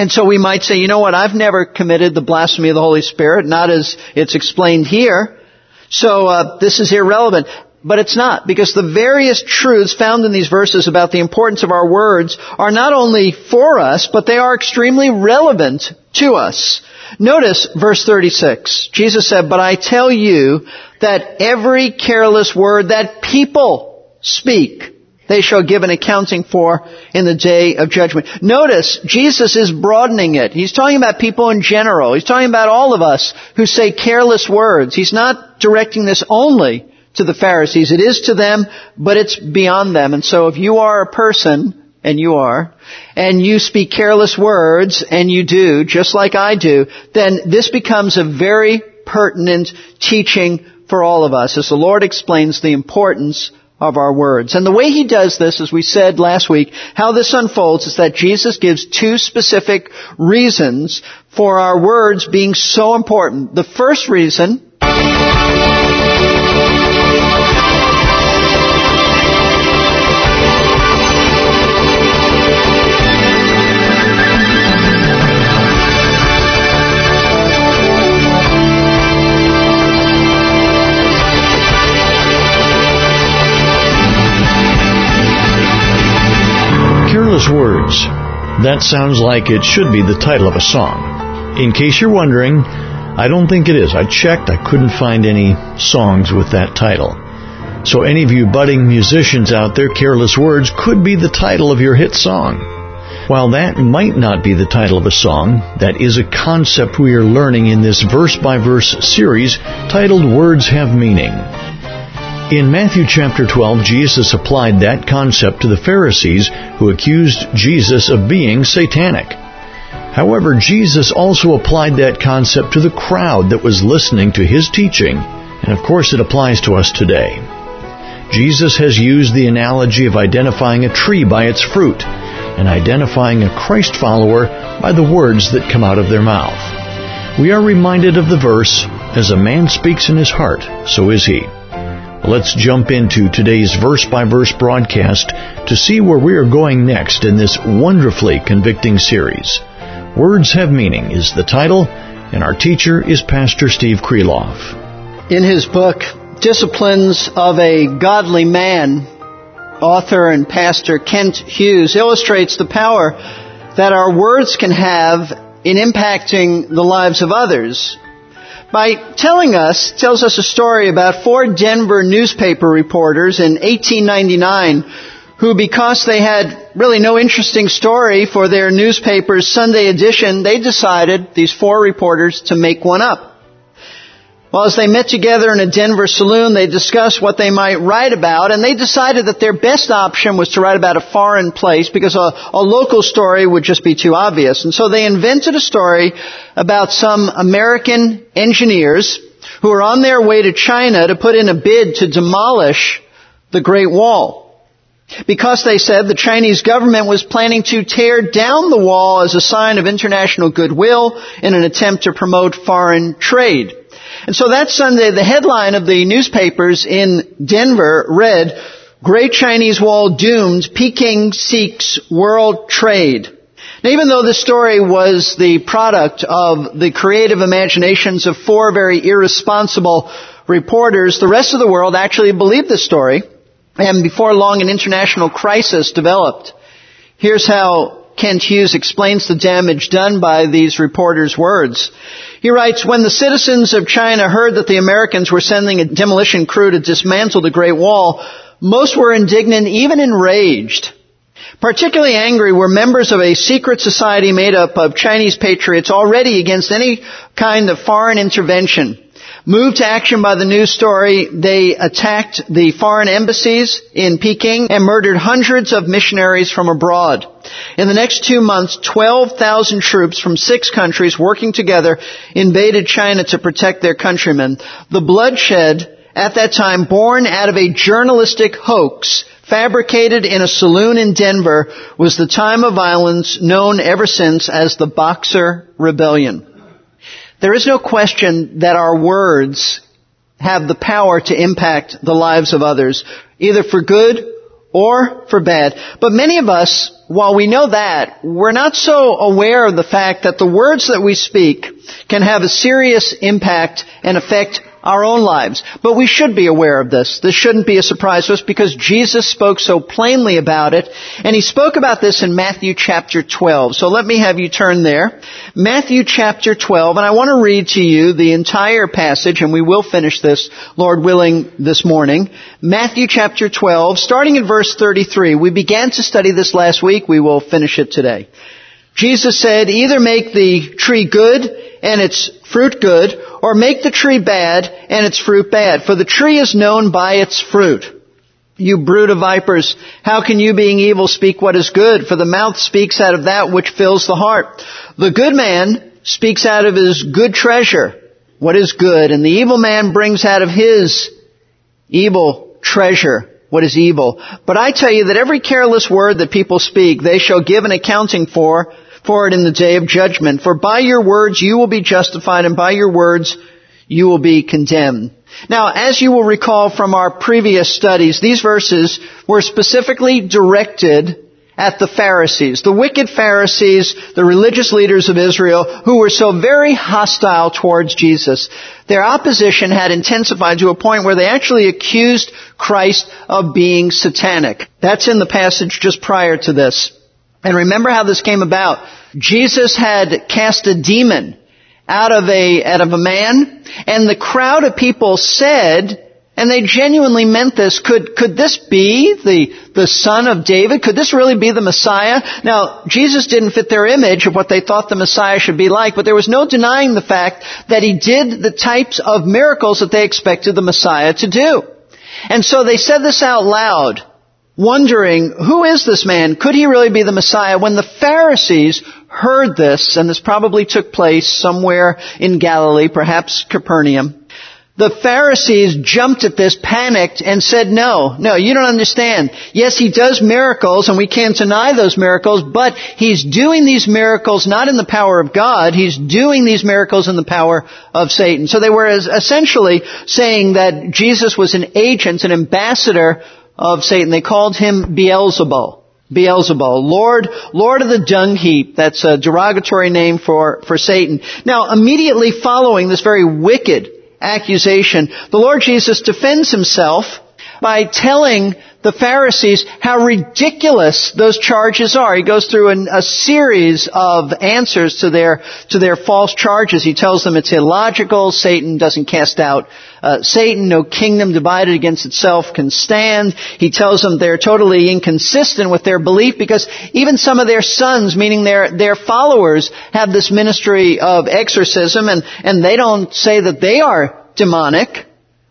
And so we might say, you know what, I've never committed the blasphemy of the Holy Spirit, not as it's explained here. So uh, this is irrelevant. But it's not, because the various truths found in these verses about the importance of our words are not only for us, but they are extremely relevant to us. Notice verse 36. Jesus said, But I tell you that every careless word that people speak, they shall give an accounting for in the day of judgment. Notice, Jesus is broadening it. He's talking about people in general. He's talking about all of us who say careless words. He's not directing this only to the Pharisees. It is to them, but it's beyond them. And so if you are a person, and you are, and you speak careless words, and you do, just like I do, then this becomes a very pertinent teaching for all of us as the Lord explains the importance of our words. And the way he does this, as we said last week, how this unfolds is that Jesus gives two specific reasons for our words being so important. The first reason Words. That sounds like it should be the title of a song. In case you're wondering, I don't think it is. I checked, I couldn't find any songs with that title. So any of you budding musicians out there, Careless Words could be the title of your hit song. While that might not be the title of a song, that is a concept we are learning in this verse by verse series titled Words Have Meaning. In Matthew chapter 12, Jesus applied that concept to the Pharisees who accused Jesus of being satanic. However, Jesus also applied that concept to the crowd that was listening to his teaching, and of course it applies to us today. Jesus has used the analogy of identifying a tree by its fruit, and identifying a Christ follower by the words that come out of their mouth. We are reminded of the verse, As a man speaks in his heart, so is he. Let's jump into today's verse by verse broadcast to see where we are going next in this wonderfully convicting series. Words Have Meaning is the title, and our teacher is Pastor Steve Kreloff. In his book, Disciplines of a Godly Man, author and pastor Kent Hughes illustrates the power that our words can have in impacting the lives of others by telling us, tells us a story about four Denver newspaper reporters in 1899 who, because they had really no interesting story for their newspaper's Sunday edition, they decided, these four reporters, to make one up. Well, as they met together in a Denver saloon, they discussed what they might write about, and they decided that their best option was to write about a foreign place because a, a, local story would just be too obvious. And so they invented a story about some American engineers who were on their way to China to put in a bid to demolish the Great Wall. Because they said the Chinese government was planning to tear down the wall as a sign of international goodwill in an attempt to promote foreign trade. And so that Sunday, the headline of the newspapers in Denver read, Great Chinese Wall doomed, Peking seeks world trade. Now, even though this story was the product of the creative imaginations of four very irresponsible reporters, the rest of the world actually believed this story. And before long, an international crisis developed. Here's how Kent Hughes explains the damage done by these reporters' words. He writes, when the citizens of China heard that the Americans were sending a demolition crew to dismantle the Great Wall, most were indignant, even enraged. Particularly angry were members of a secret society made up of Chinese patriots already against any kind of foreign intervention. Moved to action by the news story, they attacked the foreign embassies in Peking and murdered hundreds of missionaries from abroad. In the next two months, 12,000 troops from six countries working together invaded China to protect their countrymen. The bloodshed at that time born out of a journalistic hoax fabricated in a saloon in Denver was the time of violence known ever since as the Boxer Rebellion. There is no question that our words have the power to impact the lives of others, either for good or for bad. But many of us, while we know that, we're not so aware of the fact that the words that we speak can have a serious impact and affect our own lives. But we should be aware of this. This shouldn't be a surprise to us because Jesus spoke so plainly about it. And he spoke about this in Matthew chapter 12. So let me have you turn there. Matthew chapter 12, and I want to read to you the entire passage, and we will finish this, Lord willing, this morning. Matthew chapter 12, starting in verse 33. We began to study this last week. We will finish it today. Jesus said, either make the tree good and its fruit good, or make the tree bad and its fruit bad. For the tree is known by its fruit. You brood of vipers, how can you being evil speak what is good? For the mouth speaks out of that which fills the heart. The good man speaks out of his good treasure what is good, and the evil man brings out of his evil treasure what is evil. But I tell you that every careless word that people speak, they shall give an accounting for, for it in the day of judgment. For by your words you will be justified, and by your words you will be condemned. Now, as you will recall from our previous studies, these verses were specifically directed at the Pharisees, the wicked Pharisees, the religious leaders of Israel, who were so very hostile towards Jesus. Their opposition had intensified to a point where they actually accused Christ of being satanic. That's in the passage just prior to this. And remember how this came about. Jesus had cast a demon out of a, out of a man, and the crowd of people said, and they genuinely meant this, could, could this be the, the son of David? Could this really be the Messiah? Now, Jesus didn't fit their image of what they thought the Messiah should be like, but there was no denying the fact that he did the types of miracles that they expected the Messiah to do. And so they said this out loud wondering, who is this man? Could he really be the Messiah? When the Pharisees heard this, and this probably took place somewhere in Galilee, perhaps Capernaum, the Pharisees jumped at this, panicked, and said, no, no, you don't understand. Yes, he does miracles, and we can't deny those miracles, but he's doing these miracles not in the power of God, he's doing these miracles in the power of Satan. So they were essentially saying that Jesus was an agent, an ambassador of Satan. They called him Beelzebul. Beelzebul, Lord, Lord of the dung heap. That's a derogatory name for, for Satan. Now, immediately following this very wicked accusation, the Lord Jesus defends himself by telling the Pharisees how ridiculous those charges are. He goes through an, a series of answers to their to their false charges. He tells them it's illogical. Satan doesn't cast out uh, Satan. No kingdom divided against itself can stand. He tells them they're totally inconsistent with their belief because even some of their sons, meaning their their followers, have this ministry of exorcism, and and they don't say that they are demonic.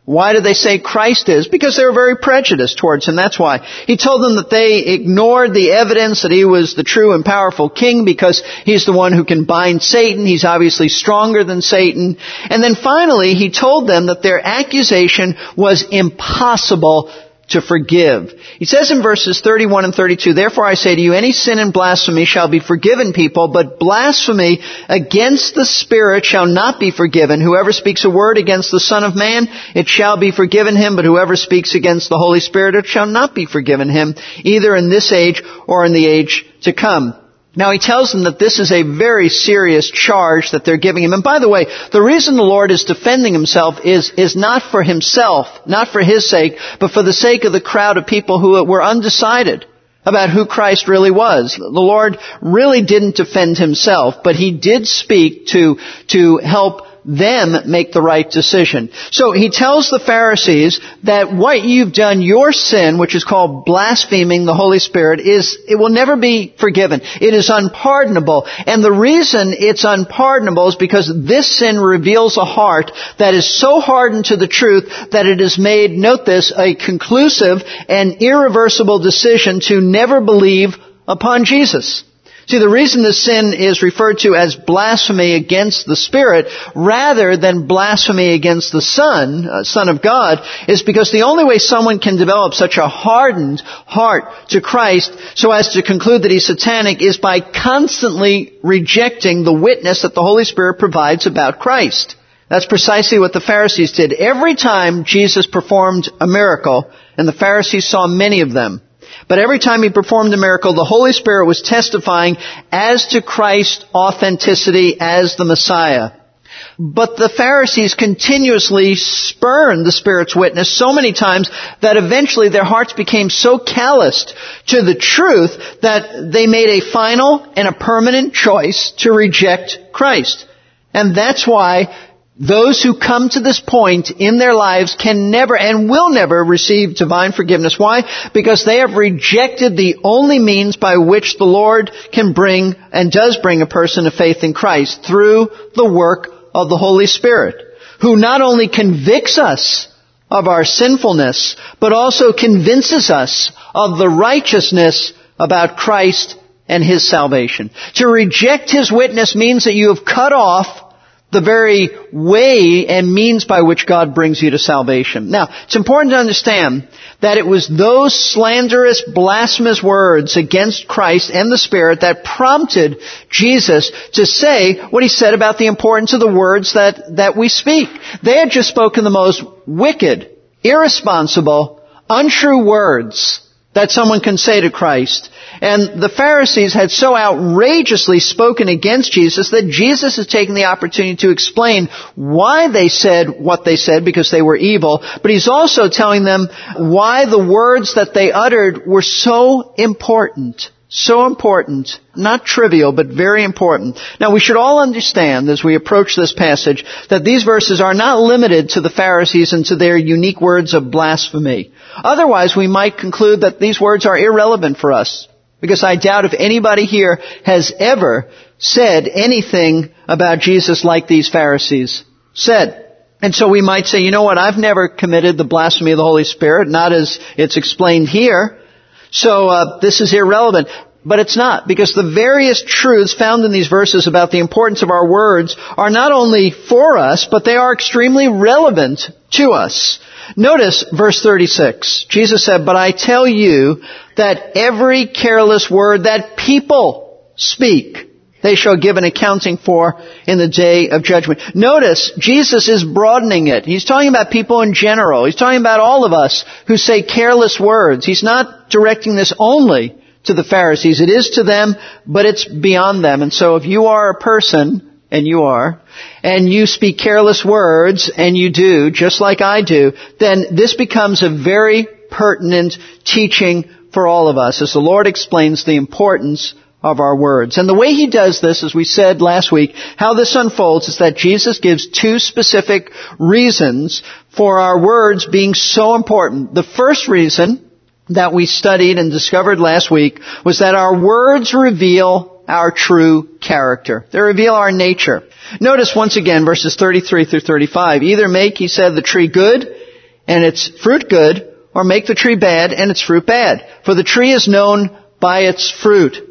Why do they say Christ is? Because they were very prejudiced towards him. That's why. He told them that they ignored the evidence that he was the true and powerful king because he's the one who can bind Satan. He's obviously stronger than Satan. And then finally, he told them that their accusation was impossible to forgive. He says in verses 31 and 32, Therefore I say to you, any sin and blasphemy shall be forgiven people, but blasphemy against the Spirit shall not be forgiven. Whoever speaks a word against the Son of Man, it shall be forgiven him, but whoever speaks against the Holy Spirit, it shall not be forgiven him, either in this age or in the age to come. Now he tells them that this is a very serious charge that they're giving him. And by the way, the reason the Lord is defending himself is, is not for himself, not for his sake, but for the sake of the crowd of people who were undecided about who Christ really was. The Lord really didn't defend himself, but he did speak to, to help them make the right decision. So he tells the Pharisees that what you've done, your sin, which is called blaspheming the Holy Spirit, is, it will never be forgiven. It is unpardonable. And the reason it's unpardonable is because this sin reveals a heart that is so hardened to the truth that it has made, note this, a conclusive and irreversible decision to never believe upon Jesus. See, the reason the sin is referred to as blasphemy against the Spirit rather than blasphemy against the Son, uh, Son of God, is because the only way someone can develop such a hardened heart to Christ so as to conclude that he's satanic is by constantly rejecting the witness that the Holy Spirit provides about Christ. That's precisely what the Pharisees did. Every time Jesus performed a miracle, and the Pharisees saw many of them, But every time he performed a miracle, the Holy Spirit was testifying as to Christ's authenticity as the Messiah. But the Pharisees continuously spurned the Spirit's witness so many times that eventually their hearts became so calloused to the truth that they made a final and a permanent choice to reject Christ. And that's why those who come to this point in their lives can never and will never receive divine forgiveness. Why? Because they have rejected the only means by which the Lord can bring and does bring a person to faith in Christ through the work of the Holy Spirit, who not only convicts us of our sinfulness, but also convinces us of the righteousness about Christ and His salvation. To reject His witness means that you have cut off the very way and means by which God brings you to salvation. Now, it's important to understand that it was those slanderous, blasphemous words against Christ and the Spirit that prompted Jesus to say what he said about the importance of the words that, that we speak. They had just spoken the most wicked, irresponsible, untrue words that someone can say to Christ. And the Pharisees had so outrageously spoken against Jesus that Jesus is taking the opportunity to explain why they said what they said because they were evil, but he's also telling them why the words that they uttered were so important. So important, not trivial, but very important. Now we should all understand as we approach this passage that these verses are not limited to the Pharisees and to their unique words of blasphemy. Otherwise we might conclude that these words are irrelevant for us. Because I doubt if anybody here has ever said anything about Jesus like these Pharisees said. And so we might say, you know what, I've never committed the blasphemy of the Holy Spirit, not as it's explained here. So uh, this is irrelevant. But it's not, because the various truths found in these verses about the importance of our words are not only for us, but they are extremely relevant to us. Notice verse 36. Jesus said, But I tell you that every careless word that people speak, they shall give an accounting for in the day of judgment. Notice, Jesus is broadening it. He's talking about people in general. He's talking about all of us who say careless words. He's not directing this only to the Pharisees. It is to them, but it's beyond them. And so if you are a person and you are, and you speak careless words, and you do, just like I do, then this becomes a very pertinent teaching for all of us as the Lord explains the importance of our words. And the way He does this, as we said last week, how this unfolds is that Jesus gives two specific reasons for our words being so important. The first reason that we studied and discovered last week was that our words reveal our true character. They reveal our nature. Notice once again verses 33 through 35. Either make, he said, the tree good and its fruit good, or make the tree bad and its fruit bad. For the tree is known by its fruit.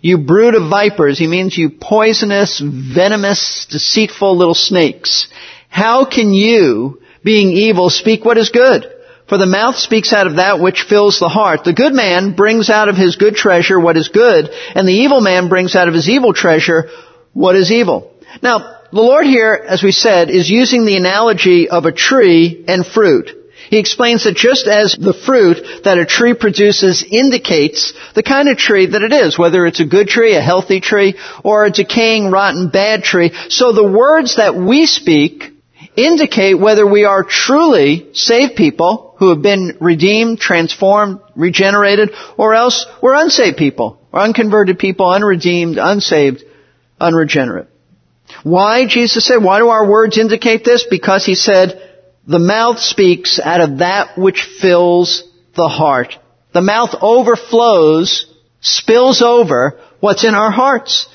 You brood of vipers, he means you poisonous, venomous, deceitful little snakes. How can you, being evil, speak what is good? For the mouth speaks out of that which fills the heart. The good man brings out of his good treasure what is good, and the evil man brings out of his evil treasure what is evil. Now, the Lord here, as we said, is using the analogy of a tree and fruit. He explains that just as the fruit that a tree produces indicates the kind of tree that it is, whether it's a good tree, a healthy tree, or a decaying, rotten, bad tree, so the words that we speak indicate whether we are truly saved people who have been redeemed, transformed, regenerated, or else we're unsaved people, or unconverted people, unredeemed, unsaved, unregenerate. Why, Jesus said, why do our words indicate this? Because he said, the mouth speaks out of that which fills the heart. The mouth overflows, spills over what's in our hearts.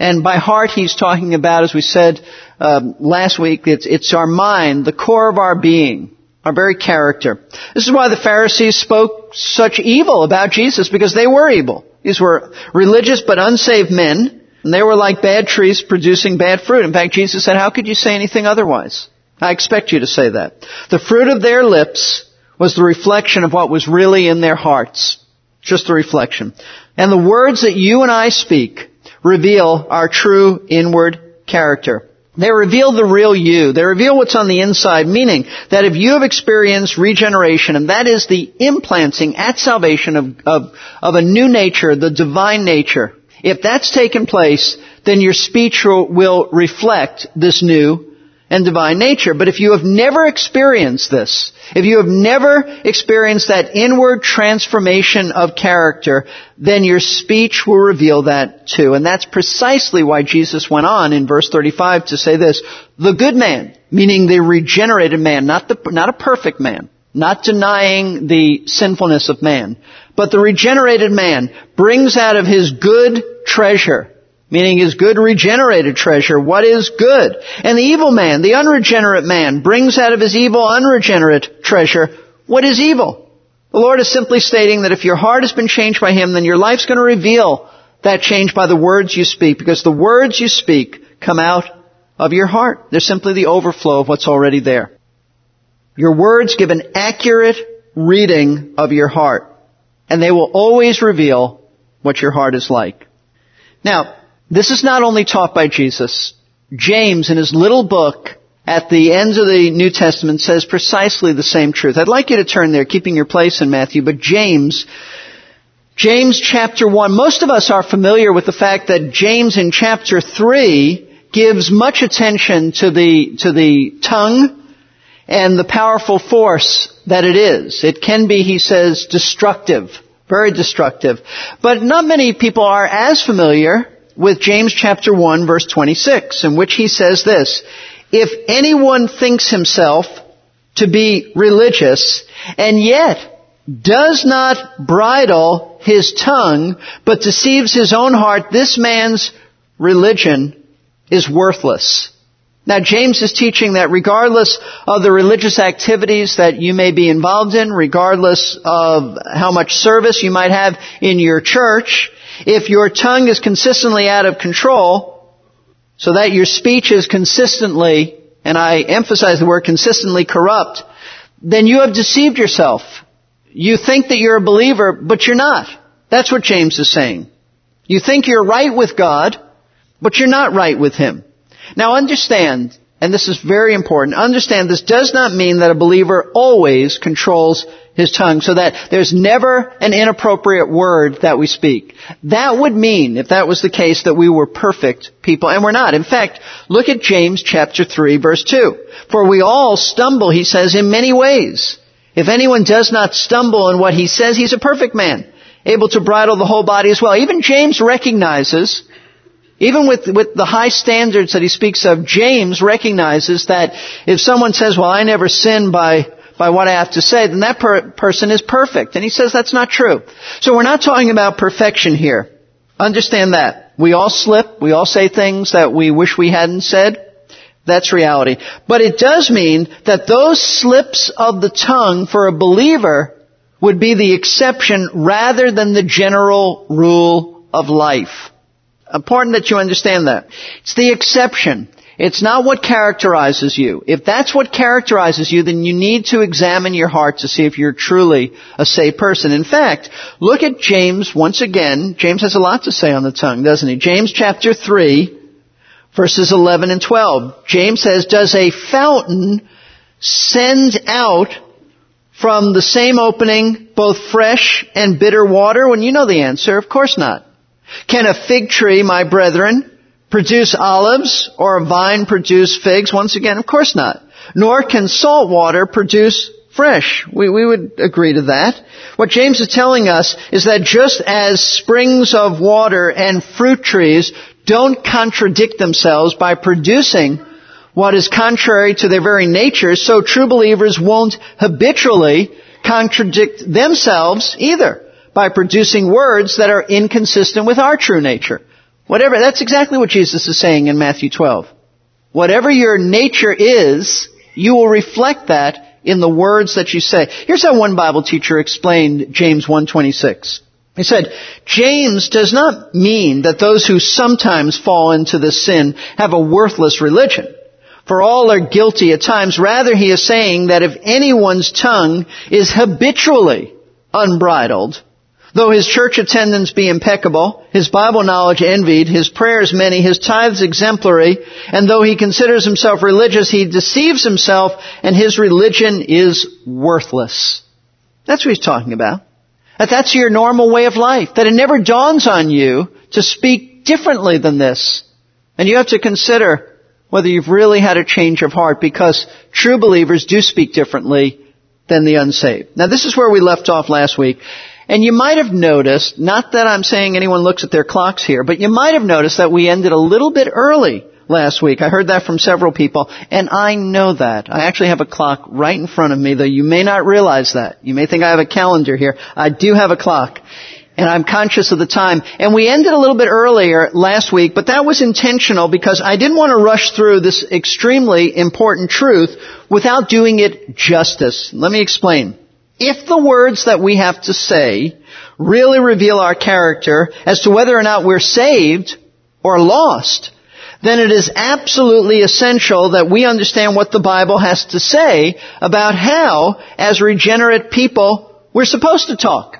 And by heart, he's talking about, as we said um, last week, it's, it's our mind, the core of our being, our very character. This is why the Pharisees spoke such evil about Jesus, because they were evil. These were religious but unsaved men, and they were like bad trees producing bad fruit. In fact, Jesus said, how could you say anything otherwise? I expect you to say that. The fruit of their lips was the reflection of what was really in their hearts. Just the reflection. And the words that you and I speak reveal our true inward character. They reveal the real you. They reveal what's on the inside, meaning that if you have experienced regeneration, and that is the implanting at salvation of, of, of a new nature, the divine nature, if that's taken place, then your speech will reflect this new and divine nature. But if you have never experienced this, if you have never experienced that inward transformation of character, then your speech will reveal that too. And that's precisely why Jesus went on in verse 35 to say this, the good man, meaning the regenerated man, not the, not a perfect man, not denying the sinfulness of man, but the regenerated man brings out of his good treasure meaning his good regenerated treasure, what is good. And the evil man, the unregenerate man, brings out of his evil unregenerate treasure, what is evil. The Lord is simply stating that if your heart has been changed by him, then your life's going to reveal that change by the words you speak, because the words you speak come out of your heart. They're simply the overflow of what's already there. Your words give an accurate reading of your heart, and they will always reveal what your heart is like. Now, this is not only taught by Jesus. James, in his little book, at the end of the New Testament, says precisely the same truth. I'd like you to turn there, keeping your place in Matthew, but James, James chapter 1, most of us are familiar with the fact that James in chapter 3 gives much attention to the, to the tongue and the powerful force that it is. It can be, he says, destructive, very destructive. But not many people are as familiar with James chapter 1 verse 26 in which he says this, if anyone thinks himself to be religious and yet does not bridle his tongue but deceives his own heart, this man's religion is worthless. Now James is teaching that regardless of the religious activities that you may be involved in, regardless of how much service you might have in your church, if your tongue is consistently out of control, so that your speech is consistently, and I emphasize the word consistently corrupt, then you have deceived yourself. You think that you're a believer, but you're not. That's what James is saying. You think you're right with God, but you're not right with Him. Now understand, and this is very important, understand this does not mean that a believer always controls his tongue so that there's never an inappropriate word that we speak. That would mean, if that was the case, that we were perfect people, and we're not. In fact, look at James chapter 3 verse 2. For we all stumble, he says, in many ways. If anyone does not stumble in what he says, he's a perfect man, able to bridle the whole body as well. Even James recognizes even with, with the high standards that he speaks of, James recognizes that if someone says, well, I never sin by by what I have to say, then that per- person is perfect. And he says that's not true. So we're not talking about perfection here. Understand that. We all slip. We all say things that we wish we hadn't said. That's reality. But it does mean that those slips of the tongue for a believer would be the exception rather than the general rule of life. Important that you understand that. It's the exception. It's not what characterizes you. If that's what characterizes you, then you need to examine your heart to see if you're truly a saved person. In fact, look at James once again. James has a lot to say on the tongue, doesn't he? James chapter 3, verses 11 and 12. James says, Does a fountain send out from the same opening both fresh and bitter water? When you know the answer, of course not. Can a fig tree, my brethren, produce olives or a vine produce figs? Once again, of course not. Nor can salt water produce fresh. We, we would agree to that. What James is telling us is that just as springs of water and fruit trees don't contradict themselves by producing what is contrary to their very nature, so true believers won't habitually contradict themselves either by producing words that are inconsistent with our true nature. Whatever, that's exactly what Jesus is saying in Matthew 12. Whatever your nature is, you will reflect that in the words that you say. Here's how one Bible teacher explained James 126. He said, James does not mean that those who sometimes fall into this sin have a worthless religion. For all are guilty at times. Rather, he is saying that if anyone's tongue is habitually unbridled, Though his church attendance be impeccable, his Bible knowledge envied, his prayers many, his tithes exemplary, and though he considers himself religious, he deceives himself and his religion is worthless. That's what he's talking about. That that's your normal way of life. That it never dawns on you to speak differently than this. And you have to consider whether you've really had a change of heart because true believers do speak differently than the unsaved. Now this is where we left off last week. And you might have noticed, not that I'm saying anyone looks at their clocks here, but you might have noticed that we ended a little bit early last week. I heard that from several people, and I know that. I actually have a clock right in front of me, though you may not realize that. You may think I have a calendar here. I do have a clock. And I'm conscious of the time. And we ended a little bit earlier last week, but that was intentional because I didn't want to rush through this extremely important truth without doing it justice. Let me explain. If the words that we have to say really reveal our character as to whether or not we're saved or lost, then it is absolutely essential that we understand what the Bible has to say about how, as regenerate people, we're supposed to talk.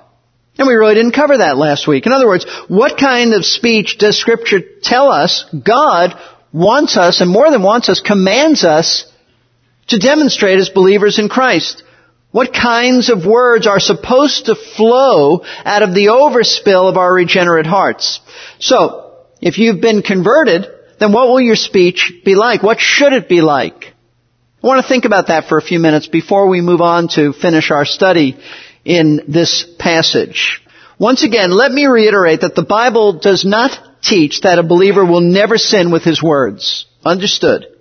And we really didn't cover that last week. In other words, what kind of speech does Scripture tell us God wants us, and more than wants us, commands us to demonstrate as believers in Christ? What kinds of words are supposed to flow out of the overspill of our regenerate hearts? So, if you've been converted, then what will your speech be like? What should it be like? I want to think about that for a few minutes before we move on to finish our study in this passage. Once again, let me reiterate that the Bible does not teach that a believer will never sin with his words. Understood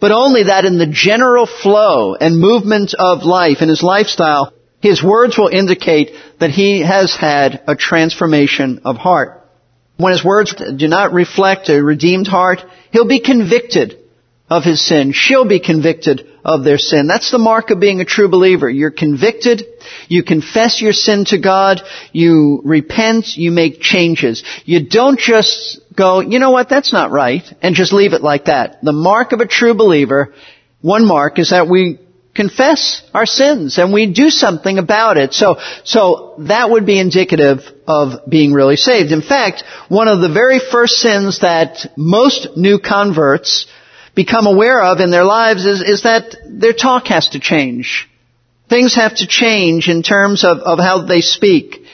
but only that in the general flow and movement of life, in his lifestyle, his words will indicate that he has had a transformation of heart. When his words do not reflect a redeemed heart, he'll be convicted of his sin. She'll be convicted of their sin. That's the mark of being a true believer. You're convicted, you confess your sin to God, you repent, you make changes. You don't just go, you know what, that's not right, and just leave it like that. The mark of a true believer, one mark is that we confess our sins and we do something about it. So, so that would be indicative of being really saved. In fact, one of the very first sins that most new converts become aware of in their lives is, is that their talk has to change. Things have to change in terms of, of how they speak.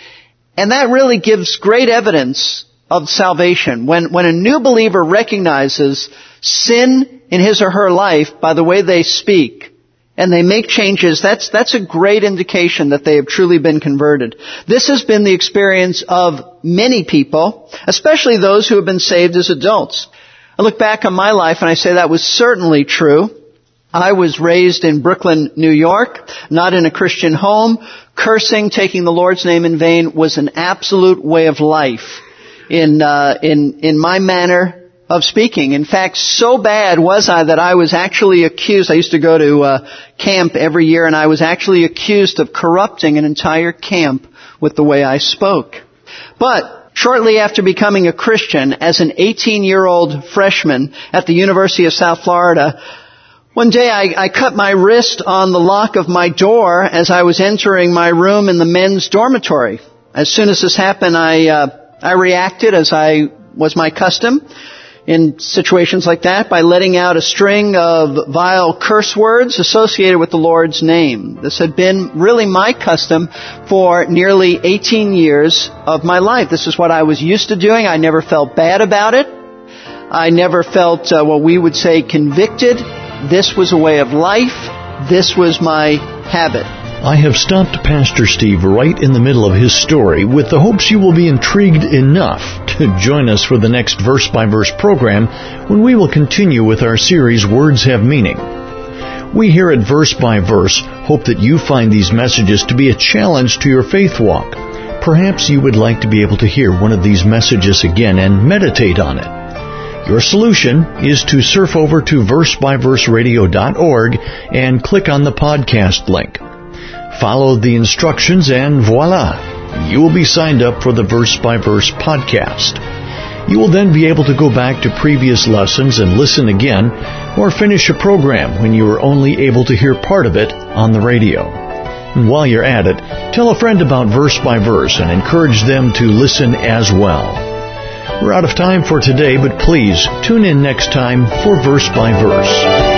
And that really gives great evidence of salvation. When, when a new believer recognizes sin in his or her life by the way they speak, and they make changes, that's, that's a great indication that they have truly been converted. This has been the experience of many people, especially those who have been saved as adults. I look back on my life and I say that was certainly true. I was raised in Brooklyn, New York, not in a Christian home. Cursing, taking the Lord's name in vain was an absolute way of life in, uh, in, in my manner of speaking. In fact, so bad was I that I was actually accused. I used to go to uh, camp every year and I was actually accused of corrupting an entire camp with the way I spoke. But Shortly after becoming a Christian, as an 18-year-old freshman at the University of South Florida, one day I, I, cut my wrist on the lock of my door as I was entering my room in the men's dormitory. As soon as this happened, I, uh, I reacted as I was my custom in situations like that by letting out a string of vile curse words associated with the Lord's name. This had been really my custom for nearly 18 years of my life. This is what I was used to doing. I never felt bad about it. I never felt uh, what we would say convicted. This was a way of life. This was my habit. I have stopped Pastor Steve right in the middle of his story with the hopes you will be intrigued enough to join us for the next verse by verse program when we will continue with our series Words Have Meaning. We here at Verse by Verse hope that you find these messages to be a challenge to your faith walk. Perhaps you would like to be able to hear one of these messages again and meditate on it. Your solution is to surf over to versebyverseradio.org and click on the podcast link. Follow the instructions and voila, you will be signed up for the Verse by Verse podcast. You will then be able to go back to previous lessons and listen again or finish a program when you were only able to hear part of it on the radio. And while you're at it, tell a friend about Verse by Verse and encourage them to listen as well. We're out of time for today, but please tune in next time for Verse by Verse.